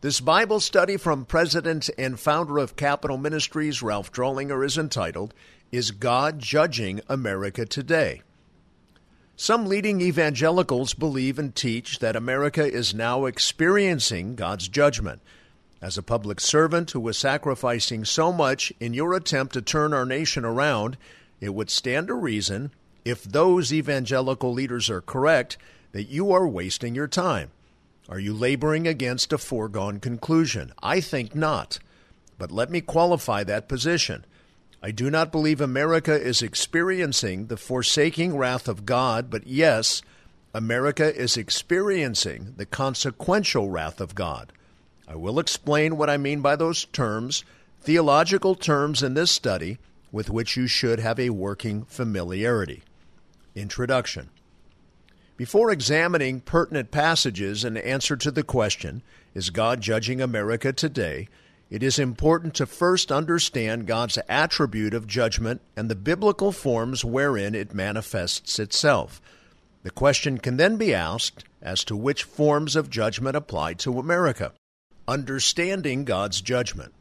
This Bible study from President and founder of Capitol Ministries, Ralph Drollinger, is entitled, Is God Judging America Today? Some leading evangelicals believe and teach that America is now experiencing God's judgment. As a public servant who was sacrificing so much in your attempt to turn our nation around, it would stand to reason, if those evangelical leaders are correct, that you are wasting your time. Are you laboring against a foregone conclusion? I think not. But let me qualify that position. I do not believe America is experiencing the forsaking wrath of God, but yes, America is experiencing the consequential wrath of God. I will explain what I mean by those terms, theological terms in this study, with which you should have a working familiarity. Introduction before examining pertinent passages in answer to the question, Is God judging America today? it is important to first understand God's attribute of judgment and the biblical forms wherein it manifests itself. The question can then be asked as to which forms of judgment apply to America. Understanding God's judgment.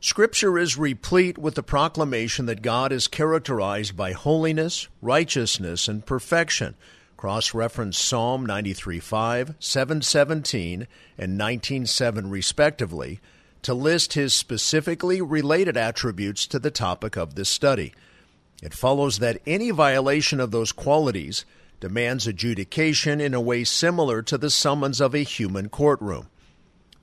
Scripture is replete with the proclamation that God is characterized by holiness, righteousness, and perfection cross reference Psalm 93:5, 717, and 19:7 respectively to list his specifically related attributes to the topic of this study. It follows that any violation of those qualities demands adjudication in a way similar to the summons of a human courtroom.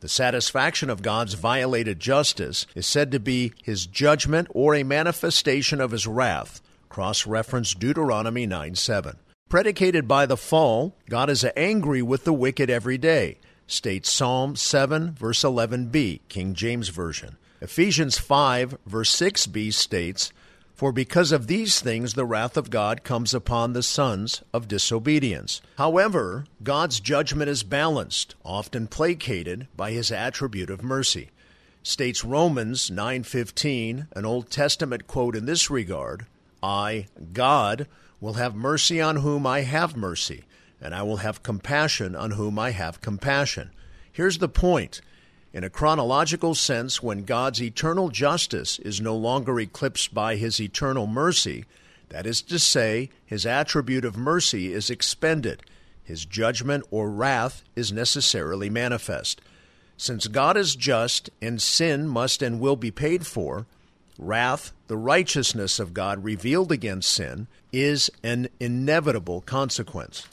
The satisfaction of God's violated justice is said to be his judgment or a manifestation of his wrath. Cross reference Deuteronomy 9 7. Predicated by the fall, God is angry with the wicked every day, states Psalm 7, verse 11b, King James Version. Ephesians 5, verse 6b states, For because of these things the wrath of God comes upon the sons of disobedience. However, God's judgment is balanced, often placated by his attribute of mercy. States Romans 9:15, an Old Testament quote in this regard, I, God, will have mercy on whom I have mercy, and I will have compassion on whom I have compassion. Here's the point. In a chronological sense, when God's eternal justice is no longer eclipsed by his eternal mercy, that is to say, his attribute of mercy is expended, his judgment or wrath is necessarily manifest. Since God is just and sin must and will be paid for, wrath, the righteousness of God revealed against sin, is an inevitable consequence.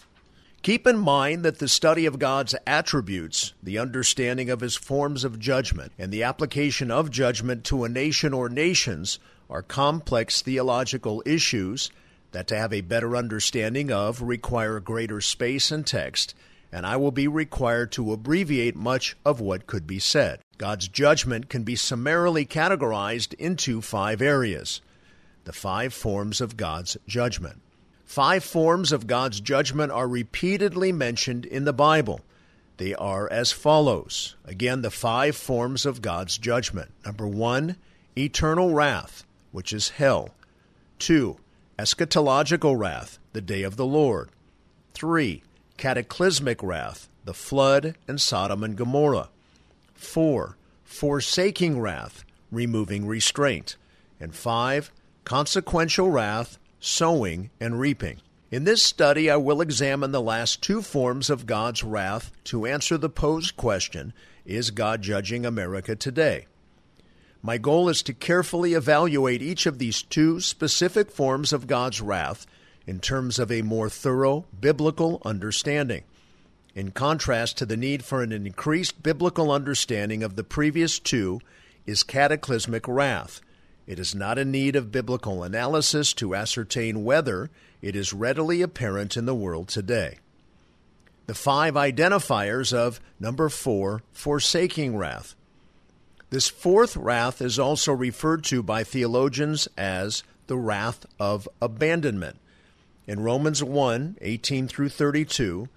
Keep in mind that the study of God's attributes, the understanding of his forms of judgment, and the application of judgment to a nation or nations are complex theological issues that, to have a better understanding of, require greater space and text, and I will be required to abbreviate much of what could be said. God's judgment can be summarily categorized into five areas the five forms of God's judgment. Five forms of God's judgment are repeatedly mentioned in the Bible. They are as follows. Again, the five forms of God's judgment. Number one, eternal wrath, which is hell. Two, eschatological wrath, the day of the Lord. Three, cataclysmic wrath, the flood and Sodom and Gomorrah. 4. Forsaking wrath, removing restraint. And 5. Consequential wrath, sowing and reaping. In this study, I will examine the last two forms of God's wrath to answer the posed question Is God judging America today? My goal is to carefully evaluate each of these two specific forms of God's wrath in terms of a more thorough biblical understanding in contrast to the need for an increased biblical understanding of the previous two, is cataclysmic wrath. It is not a need of biblical analysis to ascertain whether it is readily apparent in the world today. The five identifiers of number four, forsaking wrath. This fourth wrath is also referred to by theologians as the wrath of abandonment. In Romans 1 18 through 32,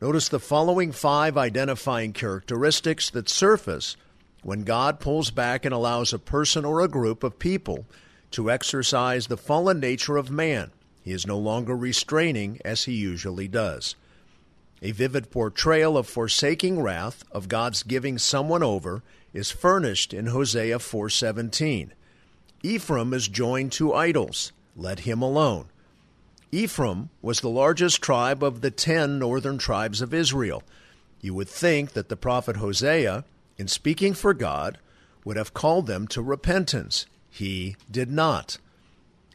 Notice the following five identifying characteristics that surface when God pulls back and allows a person or a group of people to exercise the fallen nature of man. He is no longer restraining as he usually does. A vivid portrayal of forsaking wrath, of God's giving someone over, is furnished in Hosea 4:17. Ephraim is joined to idols, let him alone. Ephraim was the largest tribe of the 10 northern tribes of Israel. You would think that the prophet Hosea, in speaking for God, would have called them to repentance. He did not.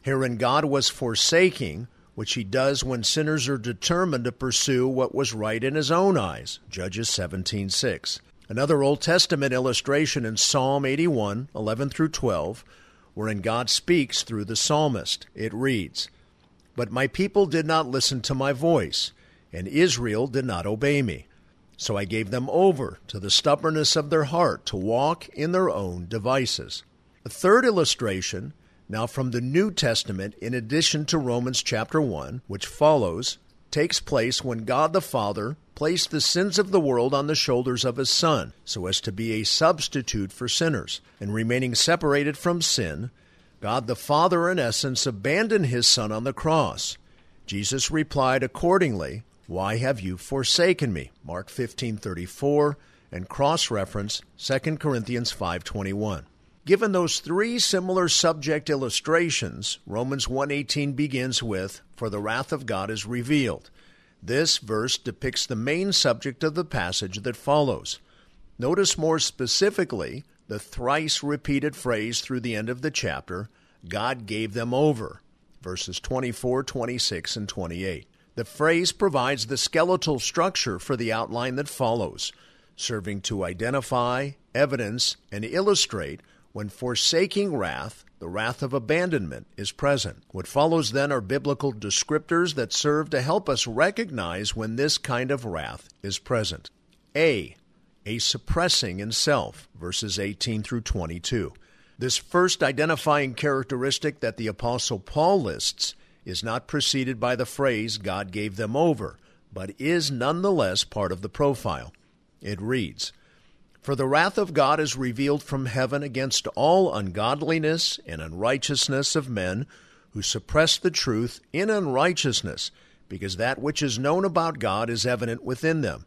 Herein God was forsaking which he does when sinners are determined to pursue what was right in his own eyes. Judges 17:6. Another Old Testament illustration in Psalm 81, 11 through 12, wherein God speaks through the psalmist. It reads, But my people did not listen to my voice, and Israel did not obey me. So I gave them over to the stubbornness of their heart to walk in their own devices. A third illustration now, from the New Testament, in addition to Romans chapter 1, which follows, takes place when God the Father placed the sins of the world on the shoulders of his Son, so as to be a substitute for sinners. And remaining separated from sin, God the Father, in essence, abandoned his Son on the cross. Jesus replied accordingly, Why have you forsaken me? Mark 15:34 and cross reference 2 Corinthians 5:21. Given those three similar subject illustrations, Romans 1:18 begins with for the wrath of God is revealed. This verse depicts the main subject of the passage that follows. Notice more specifically the thrice repeated phrase through the end of the chapter, God gave them over, verses 24, 26, and 28. The phrase provides the skeletal structure for the outline that follows, serving to identify, evidence, and illustrate when forsaking wrath, the wrath of abandonment, is present. What follows then are biblical descriptors that serve to help us recognize when this kind of wrath is present. A. A suppressing in self, verses 18 through 22. This first identifying characteristic that the Apostle Paul lists is not preceded by the phrase, God gave them over, but is nonetheless part of the profile. It reads, for the wrath of God is revealed from heaven against all ungodliness and unrighteousness of men who suppress the truth in unrighteousness, because that which is known about God is evident within them.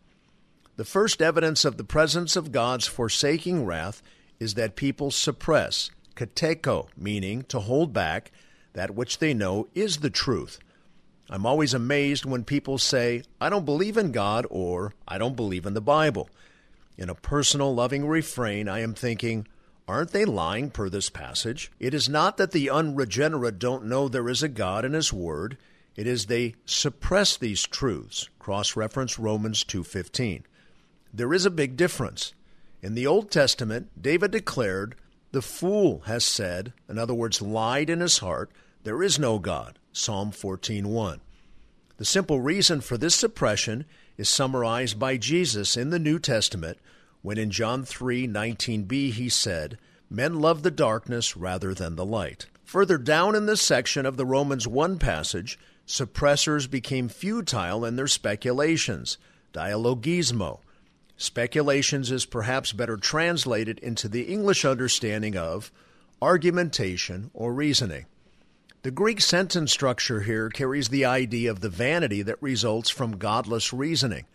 The first evidence of the presence of God's forsaking wrath is that people suppress, katecho, meaning to hold back, that which they know is the truth. I'm always amazed when people say, I don't believe in God or I don't believe in the Bible. In a personal, loving refrain, I am thinking, Aren't they lying per this passage? It is not that the unregenerate don't know there is a God and his word. It is they suppress these truths. Cross reference Romans 2:15. There is a big difference. In the Old Testament, David declared, "The fool has said, in other words, lied in his heart, there is no God." Psalm 14:1. The simple reason for this suppression is summarized by Jesus in the New Testament when in John 3:19b he said, "Men love the darkness rather than the light." Further down in this section of the Romans 1 passage, suppressors became futile in their speculations, dialogismo. Speculations is perhaps better translated into the English understanding of argumentation or reasoning. The Greek sentence structure here carries the idea of the vanity that results from godless reasoning.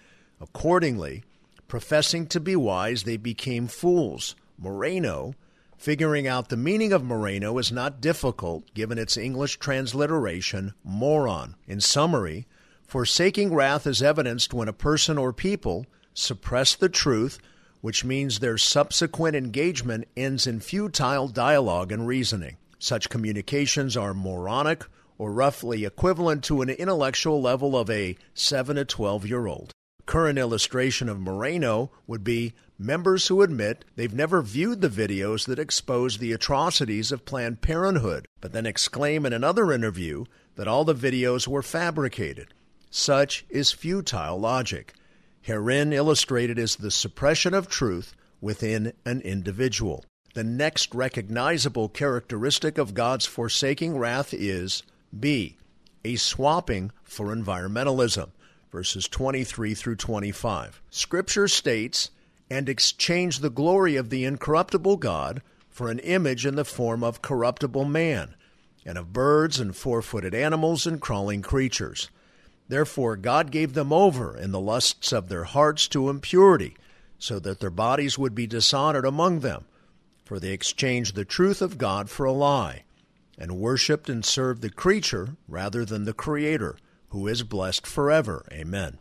Accordingly, professing to be wise, they became fools. Moraino, figuring out the meaning of moraino is not difficult given its English transliteration, moron. In summary, forsaking wrath is evidenced when a person or people suppress the truth, which means their subsequent engagement ends in futile dialogue and reasoning. Such communications are moronic or roughly equivalent to an intellectual level of a 7 to 12 year old. Current illustration of moraino would be members who admit they've never viewed the videos that expose the atrocities of Planned Parenthood, but then exclaim in another interview that all the videos were fabricated. Such is futile logic. Herein illustrated is the suppression of truth within an individual. The next recognizable characteristic of God's forsaking wrath is B. A swapping for environmentalism. Verses 23 through 25. Scripture states, and exchange the glory of the incorruptible God for an image in the form of corruptible man, and of birds and four footed animals and crawling creatures. Therefore God gave them over in the lusts of their hearts to impurity, so that their bodies would be dishonored among them. For they exchanged the truth of God for a lie, and worshipped and served the creature rather than the Creator, who is blessed forever. Amen.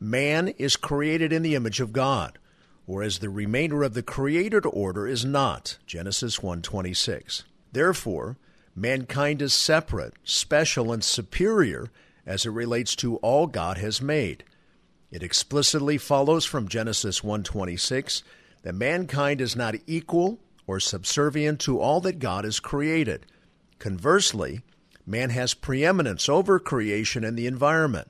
Man is created in the image of God, whereas the remainder of the created order is not. Genesis 1:26. Therefore, mankind is separate, special, and superior as it relates to all God has made. It explicitly follows from Genesis 1:26 that mankind is not equal or subservient to all that God has created. Conversely, man has preeminence over creation and the environment.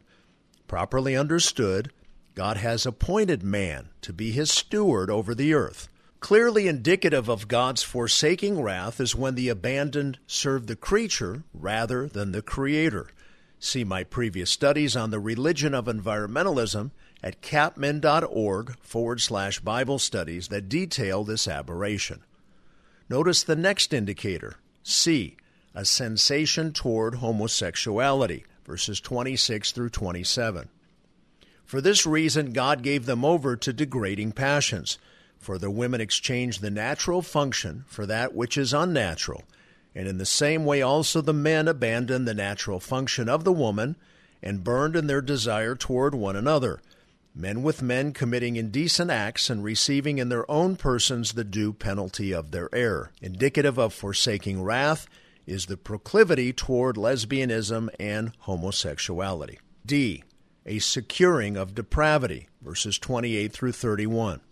Properly understood, God has appointed man to be his steward over the earth. Clearly indicative of God's forsaking wrath is when the abandoned serve the creature rather than the Creator. See my previous studies on the religion of environmentalism at capmin.org forward slash Bible studies that detail this aberration. Notice the next indicator, C, a sensation toward homosexuality verses 26 through 27. For this reason, God gave them over to degrading passions. For the women exchanged the natural function for that which is unnatural. And in the same way, also the men abandoned the natural function of the woman and burned in their desire toward one another, men with men committing indecent acts and receiving in their own persons the due penalty of their error. Indicative of forsaking wrath is the proclivity toward lesbianism and homosexuality. D. A securing of depravity, verses 28 through 31.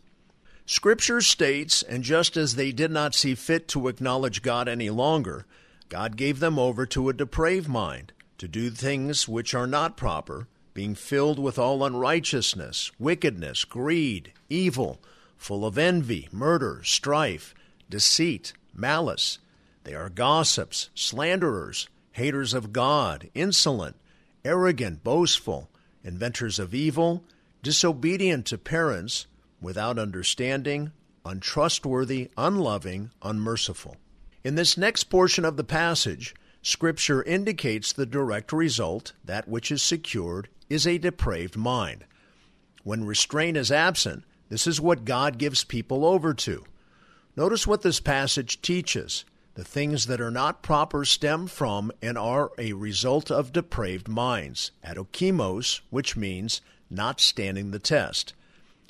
Scripture states, and just as they did not see fit to acknowledge God any longer, God gave them over to a depraved mind, to do things which are not proper, being filled with all unrighteousness, wickedness, greed, evil, full of envy, murder, strife, deceit, malice. They are gossips, slanderers, haters of God, insolent, arrogant, boastful, inventors of evil, disobedient to parents, without understanding, untrustworthy, unloving, unmerciful. In this next portion of the passage, Scripture indicates the direct result, that which is secured, is a depraved mind. When restraint is absent, this is what God gives people over to. Notice what this passage teaches. The things that are not proper stem from and are a result of depraved minds. Adokimos, which means not standing the test.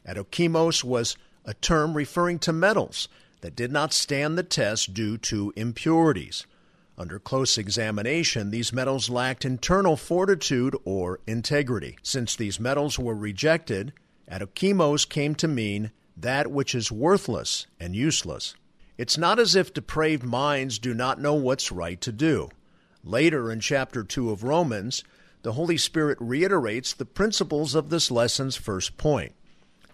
Adokimos was a term referring to metals that did not stand the test due to impurities. Under close examination, these metals lacked internal fortitude or integrity. Since these metals were rejected, adokimos came to mean that which is worthless and useless. It's not as if depraved minds do not know what's right to do. Later in chapter 2 of Romans, the Holy Spirit reiterates the principles of this lesson's first point.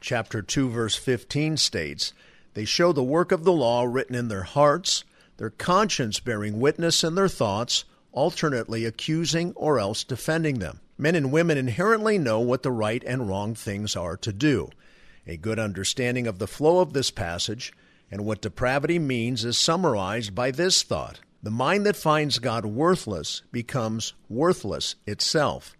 Chapter 2, verse 15 states, They show the work of the law written in their hearts, their conscience bearing witness in their thoughts, alternately accusing or else defending them. Men and women inherently know what the right and wrong things are to do. A good understanding of the flow of this passage and what depravity means is summarized by this thought The mind that finds God worthless becomes worthless itself.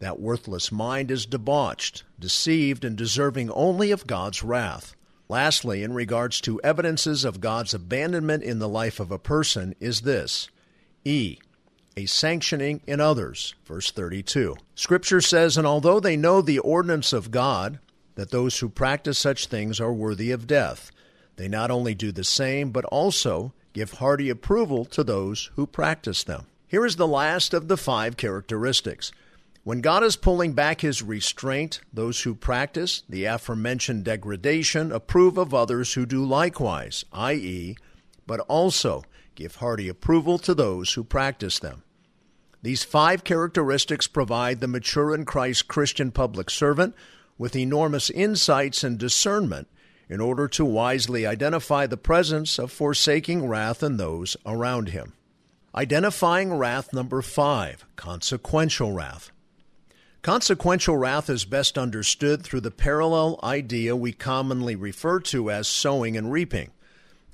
That worthless mind is debauched, deceived, and deserving only of God's wrath. Lastly, in regards to evidences of God's abandonment in the life of a person, is this E. A sanctioning in others. Verse 32. Scripture says, And although they know the ordinance of God, that those who practice such things are worthy of death, they not only do the same, but also give hearty approval to those who practice them. Here is the last of the five characteristics. When God is pulling back his restraint, those who practice the aforementioned degradation approve of others who do likewise, i.e., but also give hearty approval to those who practice them. These five characteristics provide the mature in Christ Christian public servant with enormous insights and discernment in order to wisely identify the presence of forsaking wrath in those around him. Identifying wrath number five, consequential wrath. Consequential wrath is best understood through the parallel idea we commonly refer to as sowing and reaping.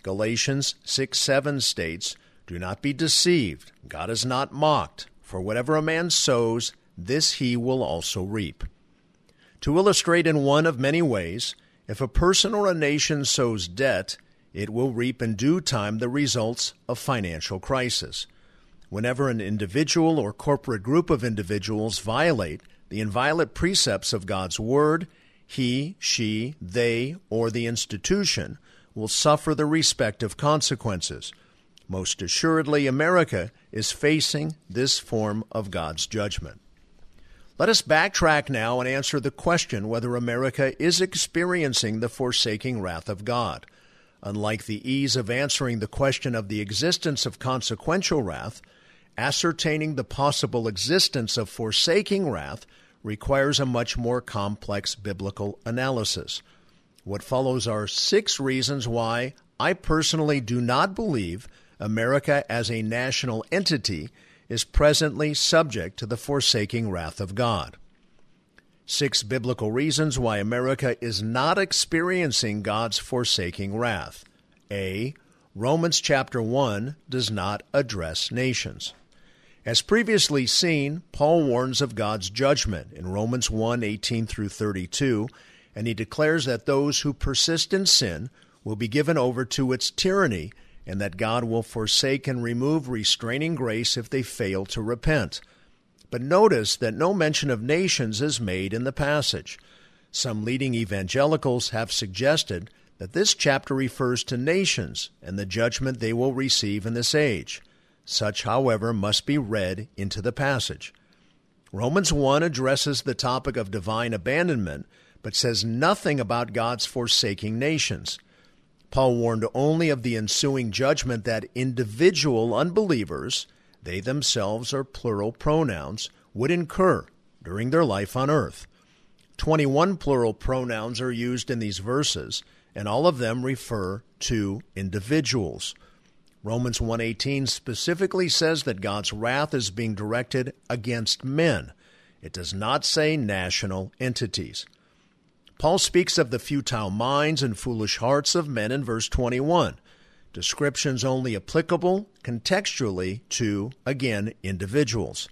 Galatians 6 7 states, Do not be deceived. God is not mocked. For whatever a man sows, this he will also reap. To illustrate in one of many ways, if a person or a nation sows debt, it will reap in due time the results of financial crisis. Whenever an individual or corporate group of individuals violate the inviolate precepts of God's Word, he, she, they, or the institution will suffer the respective consequences. Most assuredly, America is facing this form of God's judgment. Let us backtrack now and answer the question whether America is experiencing the forsaking wrath of God. Unlike the ease of answering the question of the existence of consequential wrath, ascertaining the possible existence of forsaking wrath requires a much more complex biblical analysis. What follows are six reasons why I personally do not believe America as a national entity is presently subject to the forsaking wrath of God. Six biblical reasons why America is not experiencing God's forsaking wrath. A. Romans chapter 1 does not address nations. As previously seen, Paul warns of God's judgment in Romans 1 18 through 32, and he declares that those who persist in sin will be given over to its tyranny, and that God will forsake and remove restraining grace if they fail to repent. But notice that no mention of nations is made in the passage. Some leading evangelicals have suggested that this chapter refers to nations and the judgment they will receive in this age. Such, however, must be read into the passage. Romans 1 addresses the topic of divine abandonment, but says nothing about God's forsaking nations. Paul warned only of the ensuing judgment that individual unbelievers, they themselves are plural pronouns, would incur during their life on earth. 21 plural pronouns are used in these verses, and all of them refer to individuals. Romans 1:18 specifically says that God's wrath is being directed against men. It does not say national entities. Paul speaks of the futile minds and foolish hearts of men in verse 21. Descriptions only applicable contextually to, again, individuals.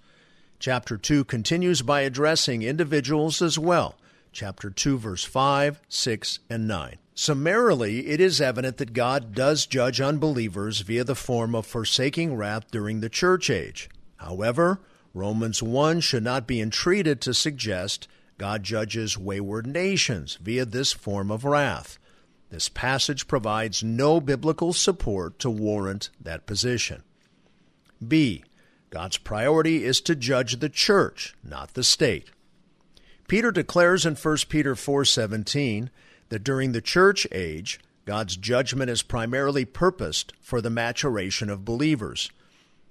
Chapter 2 continues by addressing individuals as well. Chapter 2, verse 5, 6, and 9. Summarily, it is evident that God does judge unbelievers via the form of forsaking wrath during the church age. However, Romans 1 should not be entreated to suggest God judges wayward nations via this form of wrath. This passage provides no biblical support to warrant that position. B. God's priority is to judge the church, not the state. Peter declares in 1 Peter 4:17 that during the church age, God's judgment is primarily purposed for the maturation of believers.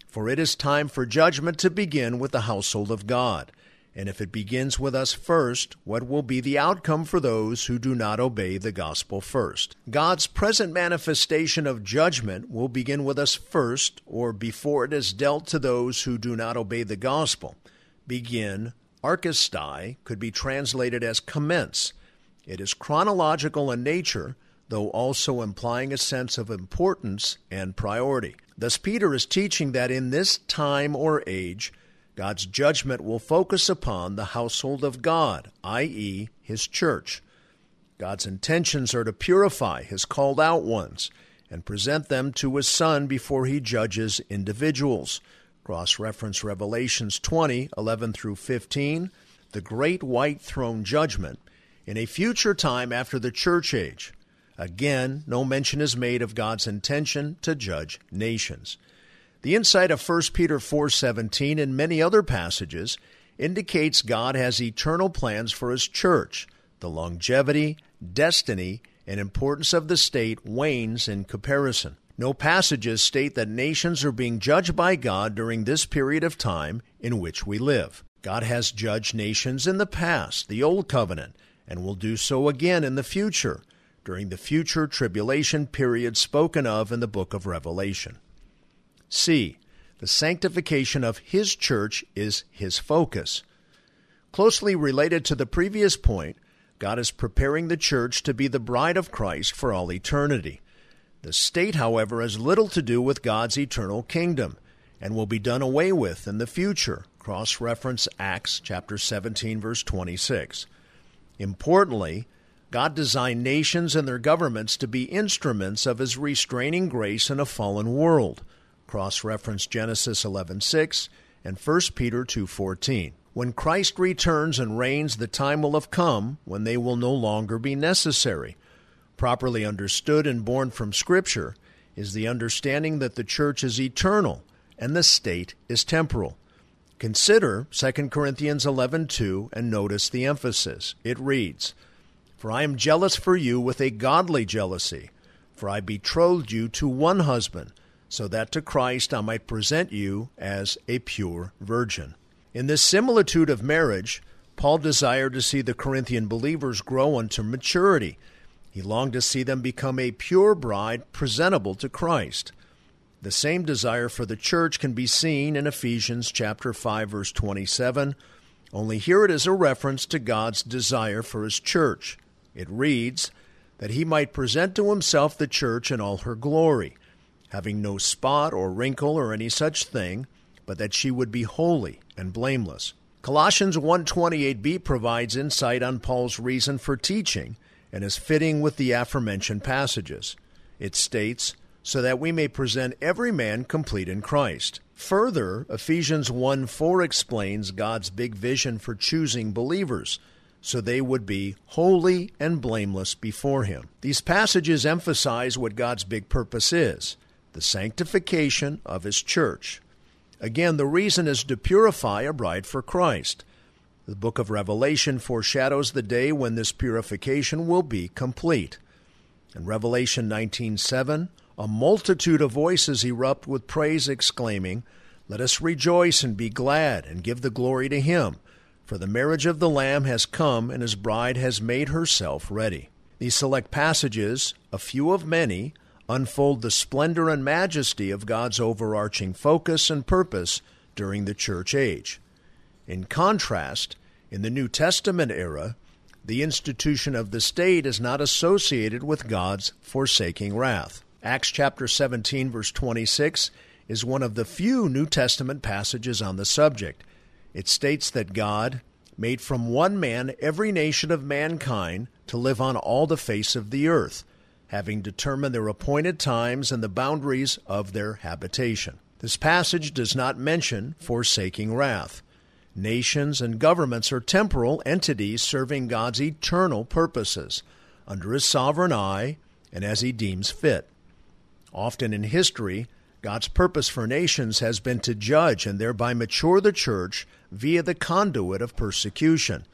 For it is time for judgment to begin with the household of God. And if it begins with us first, what will be the outcome for those who do not obey the gospel first? God's present manifestation of judgment will begin with us first, or before it is dealt to those who do not obey the gospel. Begin, archesthai, could be translated as commence it is chronological in nature, though also implying a sense of importance and priority. Thus, Peter is teaching that in this time or age, God's judgment will focus upon the household of God, i.e., His church. God's intentions are to purify His called out ones and present them to His Son before He judges individuals. Cross reference Revelations 20, 11 through 15, the great white throne judgment, in a future time after the church age. Again, no mention is made of God's intention to judge nations. The insight of 1 Peter 4:17 and many other passages indicates God has eternal plans for his church. The longevity, destiny, and importance of the state wanes in comparison. No passages state that nations are being judged by God during this period of time in which we live. God has judged nations in the past, the Old Covenant, and will do so again in the future, during the future tribulation period spoken of in the book of Revelation. C. The sanctification of His church is His focus. Closely related to the previous point, God is preparing the church to be the bride of Christ for all eternity. The state, however, has little to do with God's eternal kingdom and will be done away with in the future. Cross reference Acts chapter 17 verse 26. Importantly, God designed nations and their governments to be instruments of his restraining grace in a fallen world. Cross reference Genesis 11:6 and 1 Peter 2:14. When Christ returns and reigns, the time will have come when they will no longer be necessary properly understood and born from Scripture, is the understanding that the church is eternal and the state is temporal. Consider 2 Corinthians 11:2 and notice the emphasis. It reads, "For I am jealous for you with a godly jealousy, for I betrothed you to one husband, so that to Christ I might present you as a pure virgin." In this similitude of marriage, Paul desired to see the Corinthian believers grow unto maturity he longed to see them become a pure bride presentable to Christ. The same desire for the church can be seen in Ephesians chapter 5 verse 27, only here it is a reference to God's desire for his church. It reads that he might present to himself the church in all her glory, having no spot or wrinkle or any such thing, but that she would be holy and blameless. Colossians 1:28b provides insight on Paul's reason for teaching and is fitting with the aforementioned passages. It states, so that we may present every man complete in Christ. Further, Ephesians 1 4 explains God's big vision for choosing believers, so they would be holy and blameless before Him. These passages emphasize what God's big purpose is the sanctification of His church. Again, the reason is to purify a bride for Christ. The book of Revelation foreshadows the day when this purification will be complete. In Revelation 19:7, a multitude of voices erupt with praise exclaiming, "Let us rejoice and be glad and give the glory to him, for the marriage of the lamb has come and his bride has made herself ready." These select passages, a few of many, unfold the splendor and majesty of God's overarching focus and purpose during the church age. In contrast, in the New Testament era, the institution of the state is not associated with God's forsaking wrath. Acts chapter 17 verse 26 is one of the few New Testament passages on the subject. It states that God made from one man every nation of mankind to live on all the face of the earth, having determined their appointed times and the boundaries of their habitation. This passage does not mention forsaking wrath. Nations and governments are temporal entities serving God's eternal purposes under his sovereign eye and as he deems fit. Often in history, God's purpose for nations has been to judge and thereby mature the church via the conduit of persecution.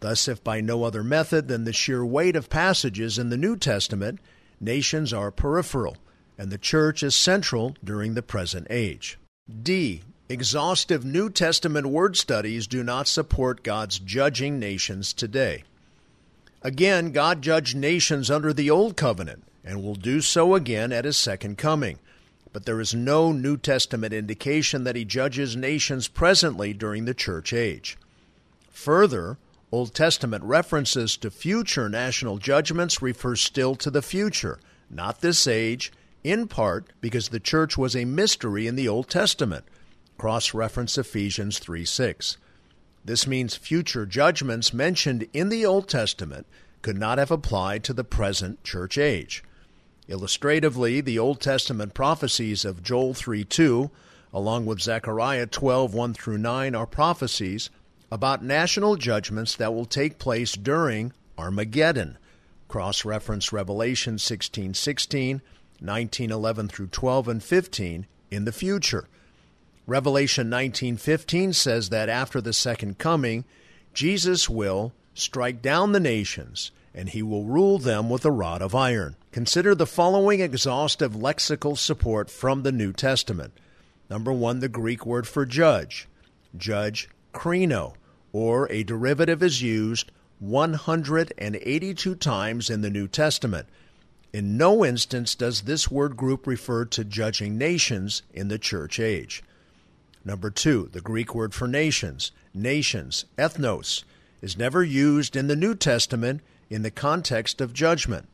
Thus, if by no other method than the sheer weight of passages in the New Testament, nations are peripheral, and the church is central during the present age. D. Exhaustive New Testament word studies do not support God's judging nations today. Again, God judged nations under the Old Covenant and will do so again at his second coming. But there is no New Testament indication that he judges nations presently during the church age. Further, Old Testament references to future national judgments refer still to the future, not this age, in part because the church was a mystery in the Old Testament cross reference Ephesians 3 6. This means future judgments mentioned in the Old Testament could not have applied to the present church age. Illustratively, the Old Testament prophecies of Joel 3 2, along with Zechariah 12 1 through 9, are prophecies about national judgments that will take place during Armageddon. Cross reference Revelation 16 16, 19 11 through 12, and 15 in the future. Revelation 19:15 says that after the second coming, Jesus will strike down the nations and he will rule them with a rod of iron. Consider the following exhaustive lexical support from the New Testament. Number one, the Greek word for judge, judge krino, or a derivative is used 182 times in the New Testament. In no instance does this word group refer to judging nations in the church age. Number two, the Greek word for nations, nations, ethnos, is never used in the New Testament in the context of judgment.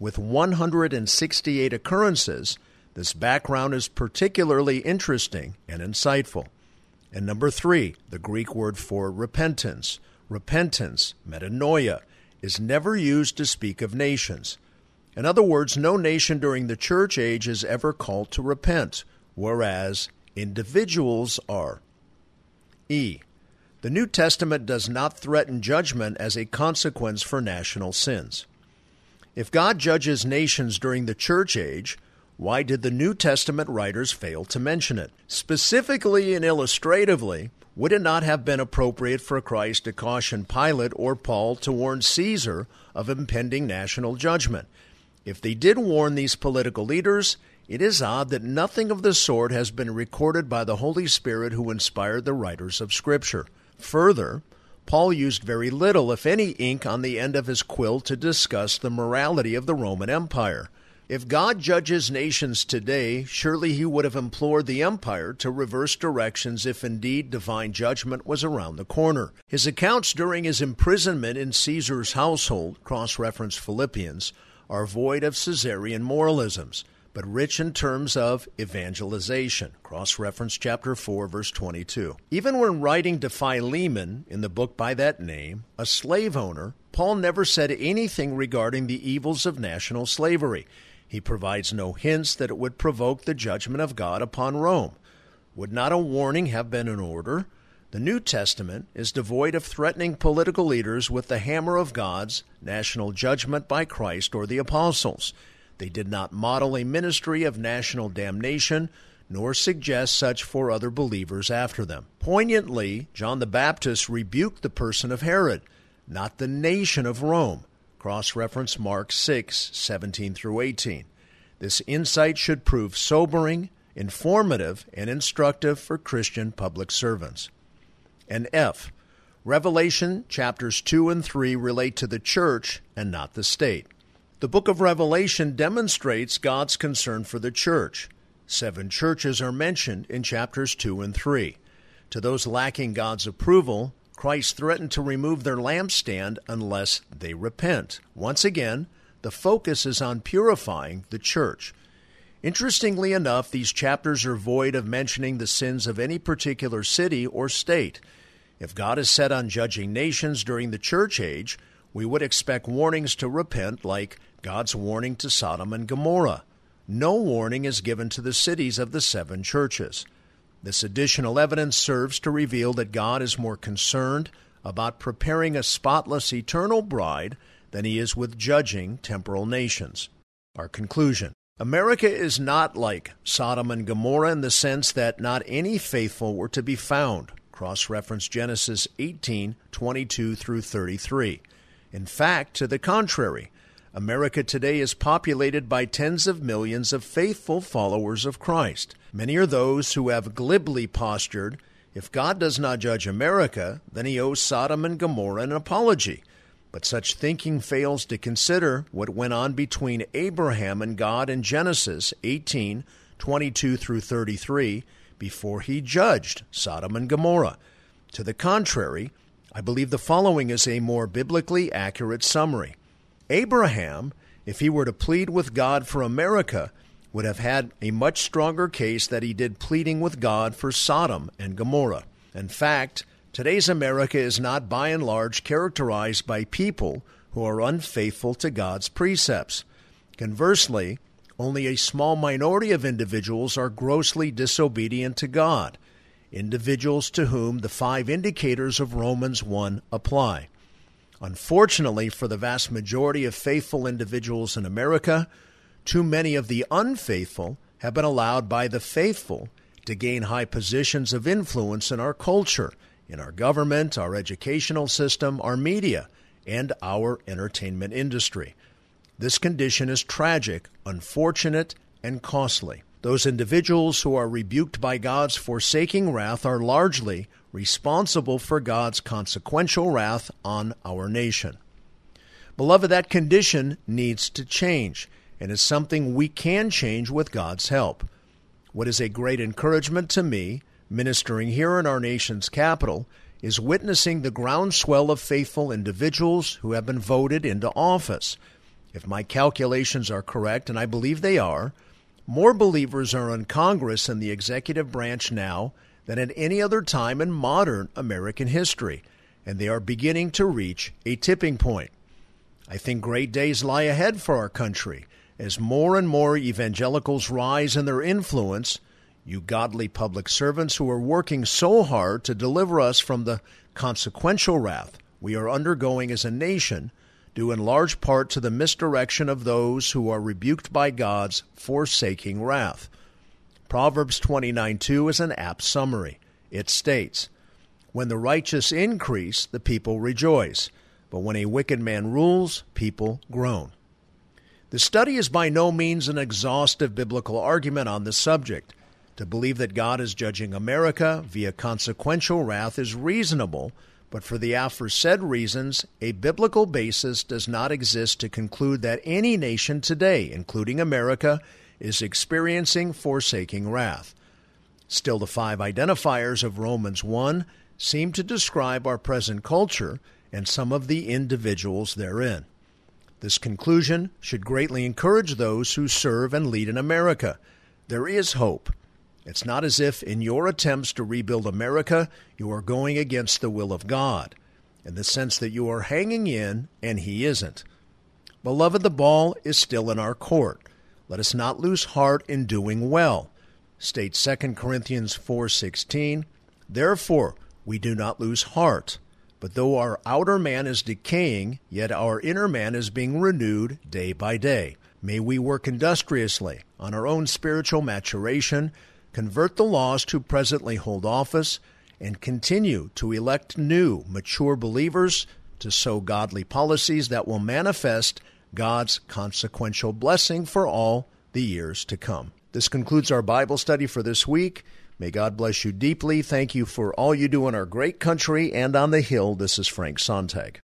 With 168 occurrences, this background is particularly interesting and insightful. And number three, the Greek word for repentance, repentance, metanoia, is never used to speak of nations. In other words, no nation during the church age is ever called to repent, whereas individuals are. E. The New Testament does not threaten judgment as a consequence for national sins. If God judges nations during the church age, why did the New Testament writers fail to mention it? Specifically and illustratively, would it not have been appropriate for Christ to caution Pilate or Paul to warn Caesar of impending national judgment? If they did warn these political leaders, it is odd that nothing of the sort has been recorded by the Holy Spirit who inspired the writers of Scripture. Further, Paul used very little, if any, ink on the end of his quill to discuss the morality of the Roman Empire. If God judges nations today, surely he would have implored the empire to reverse directions if indeed divine judgment was around the corner. His accounts during his imprisonment in Caesar's household, cross reference Philippians, are void of Caesarian moralisms, but rich in terms of evangelization, cross reference chapter 4, verse 22. Even when writing to Philemon in the book by that name, a slave owner, Paul never said anything regarding the evils of national slavery. He provides no hints that it would provoke the judgment of God upon Rome. Would not a warning have been in order? The New Testament is devoid of threatening political leaders with the hammer of God's national judgment by Christ or the apostles. They did not model a ministry of national damnation, nor suggest such for other believers after them. Poignantly, John the Baptist rebuked the person of Herod, not the nation of Rome. Cross reference Mark 6, 17 through 18. This insight should prove sobering, informative, and instructive for Christian public servants. And F. Revelation chapters 2 and 3 relate to the church and not the state. The book of Revelation demonstrates God's concern for the church. Seven churches are mentioned in chapters 2 and 3. To those lacking God's approval, Christ threatened to remove their lampstand unless they repent. Once again, the focus is on purifying the church. Interestingly enough, these chapters are void of mentioning the sins of any particular city or state. If God is set on judging nations during the church age, we would expect warnings to repent, like God's warning to Sodom and Gomorrah. No warning is given to the cities of the seven churches. This additional evidence serves to reveal that God is more concerned about preparing a spotless eternal bride than he is with judging temporal nations. Our conclusion America is not like Sodom and Gomorrah in the sense that not any faithful were to be found. Cross reference Genesis 18 22 through 33. In fact, to the contrary, America today is populated by tens of millions of faithful followers of Christ. Many are those who have glibly postured if God does not judge America, then he owes Sodom and Gomorrah an apology. But such thinking fails to consider what went on between Abraham and God in Genesis 18 22 through 33 before he judged Sodom and Gomorrah. To the contrary, I believe the following is a more biblically accurate summary. Abraham, if he were to plead with God for America, would have had a much stronger case that he did pleading with God for Sodom and Gomorrah. In fact, today's America is not by and large characterized by people who are unfaithful to God's precepts. Conversely, only a small minority of individuals are grossly disobedient to God, individuals to whom the five indicators of Romans 1 apply. Unfortunately, for the vast majority of faithful individuals in America, too many of the unfaithful have been allowed by the faithful to gain high positions of influence in our culture, in our government, our educational system, our media, and our entertainment industry. This condition is tragic, unfortunate, and costly. Those individuals who are rebuked by God's forsaking wrath are largely responsible for God's consequential wrath on our nation. Beloved, that condition needs to change, and is something we can change with God's help. What is a great encouragement to me, ministering here in our nation's capital, is witnessing the groundswell of faithful individuals who have been voted into office. If my calculations are correct, and I believe they are, more believers are in Congress and the executive branch now than at any other time in modern American history, and they are beginning to reach a tipping point. I think great days lie ahead for our country as more and more evangelicals rise in their influence. You godly public servants who are working so hard to deliver us from the consequential wrath we are undergoing as a nation, due in large part to the misdirection of those who are rebuked by God's forsaking wrath. Proverbs 29:2 is an apt summary. It states, When the righteous increase, the people rejoice, but when a wicked man rules, people groan. The study is by no means an exhaustive biblical argument on this subject. To believe that God is judging America via consequential wrath is reasonable, but for the aforesaid reasons, a biblical basis does not exist to conclude that any nation today, including America, is experiencing forsaking wrath. Still, the five identifiers of Romans 1 seem to describe our present culture and some of the individuals therein. This conclusion should greatly encourage those who serve and lead in America. There is hope. It's not as if, in your attempts to rebuild America, you are going against the will of God, in the sense that you are hanging in and He isn't. Beloved, the ball is still in our court. Let us not lose heart in doing well. State 2 Corinthians 4:16, Therefore we do not lose heart, but though our outer man is decaying, yet our inner man is being renewed day by day. May we work industriously on our own spiritual maturation, convert the laws who presently hold office, and continue to elect new, mature believers to sow godly policies that will manifest God's consequential blessing for all the years to come. This concludes our Bible study for this week. May God bless you deeply. Thank you for all you do in our great country and on the Hill. This is Frank Sontag.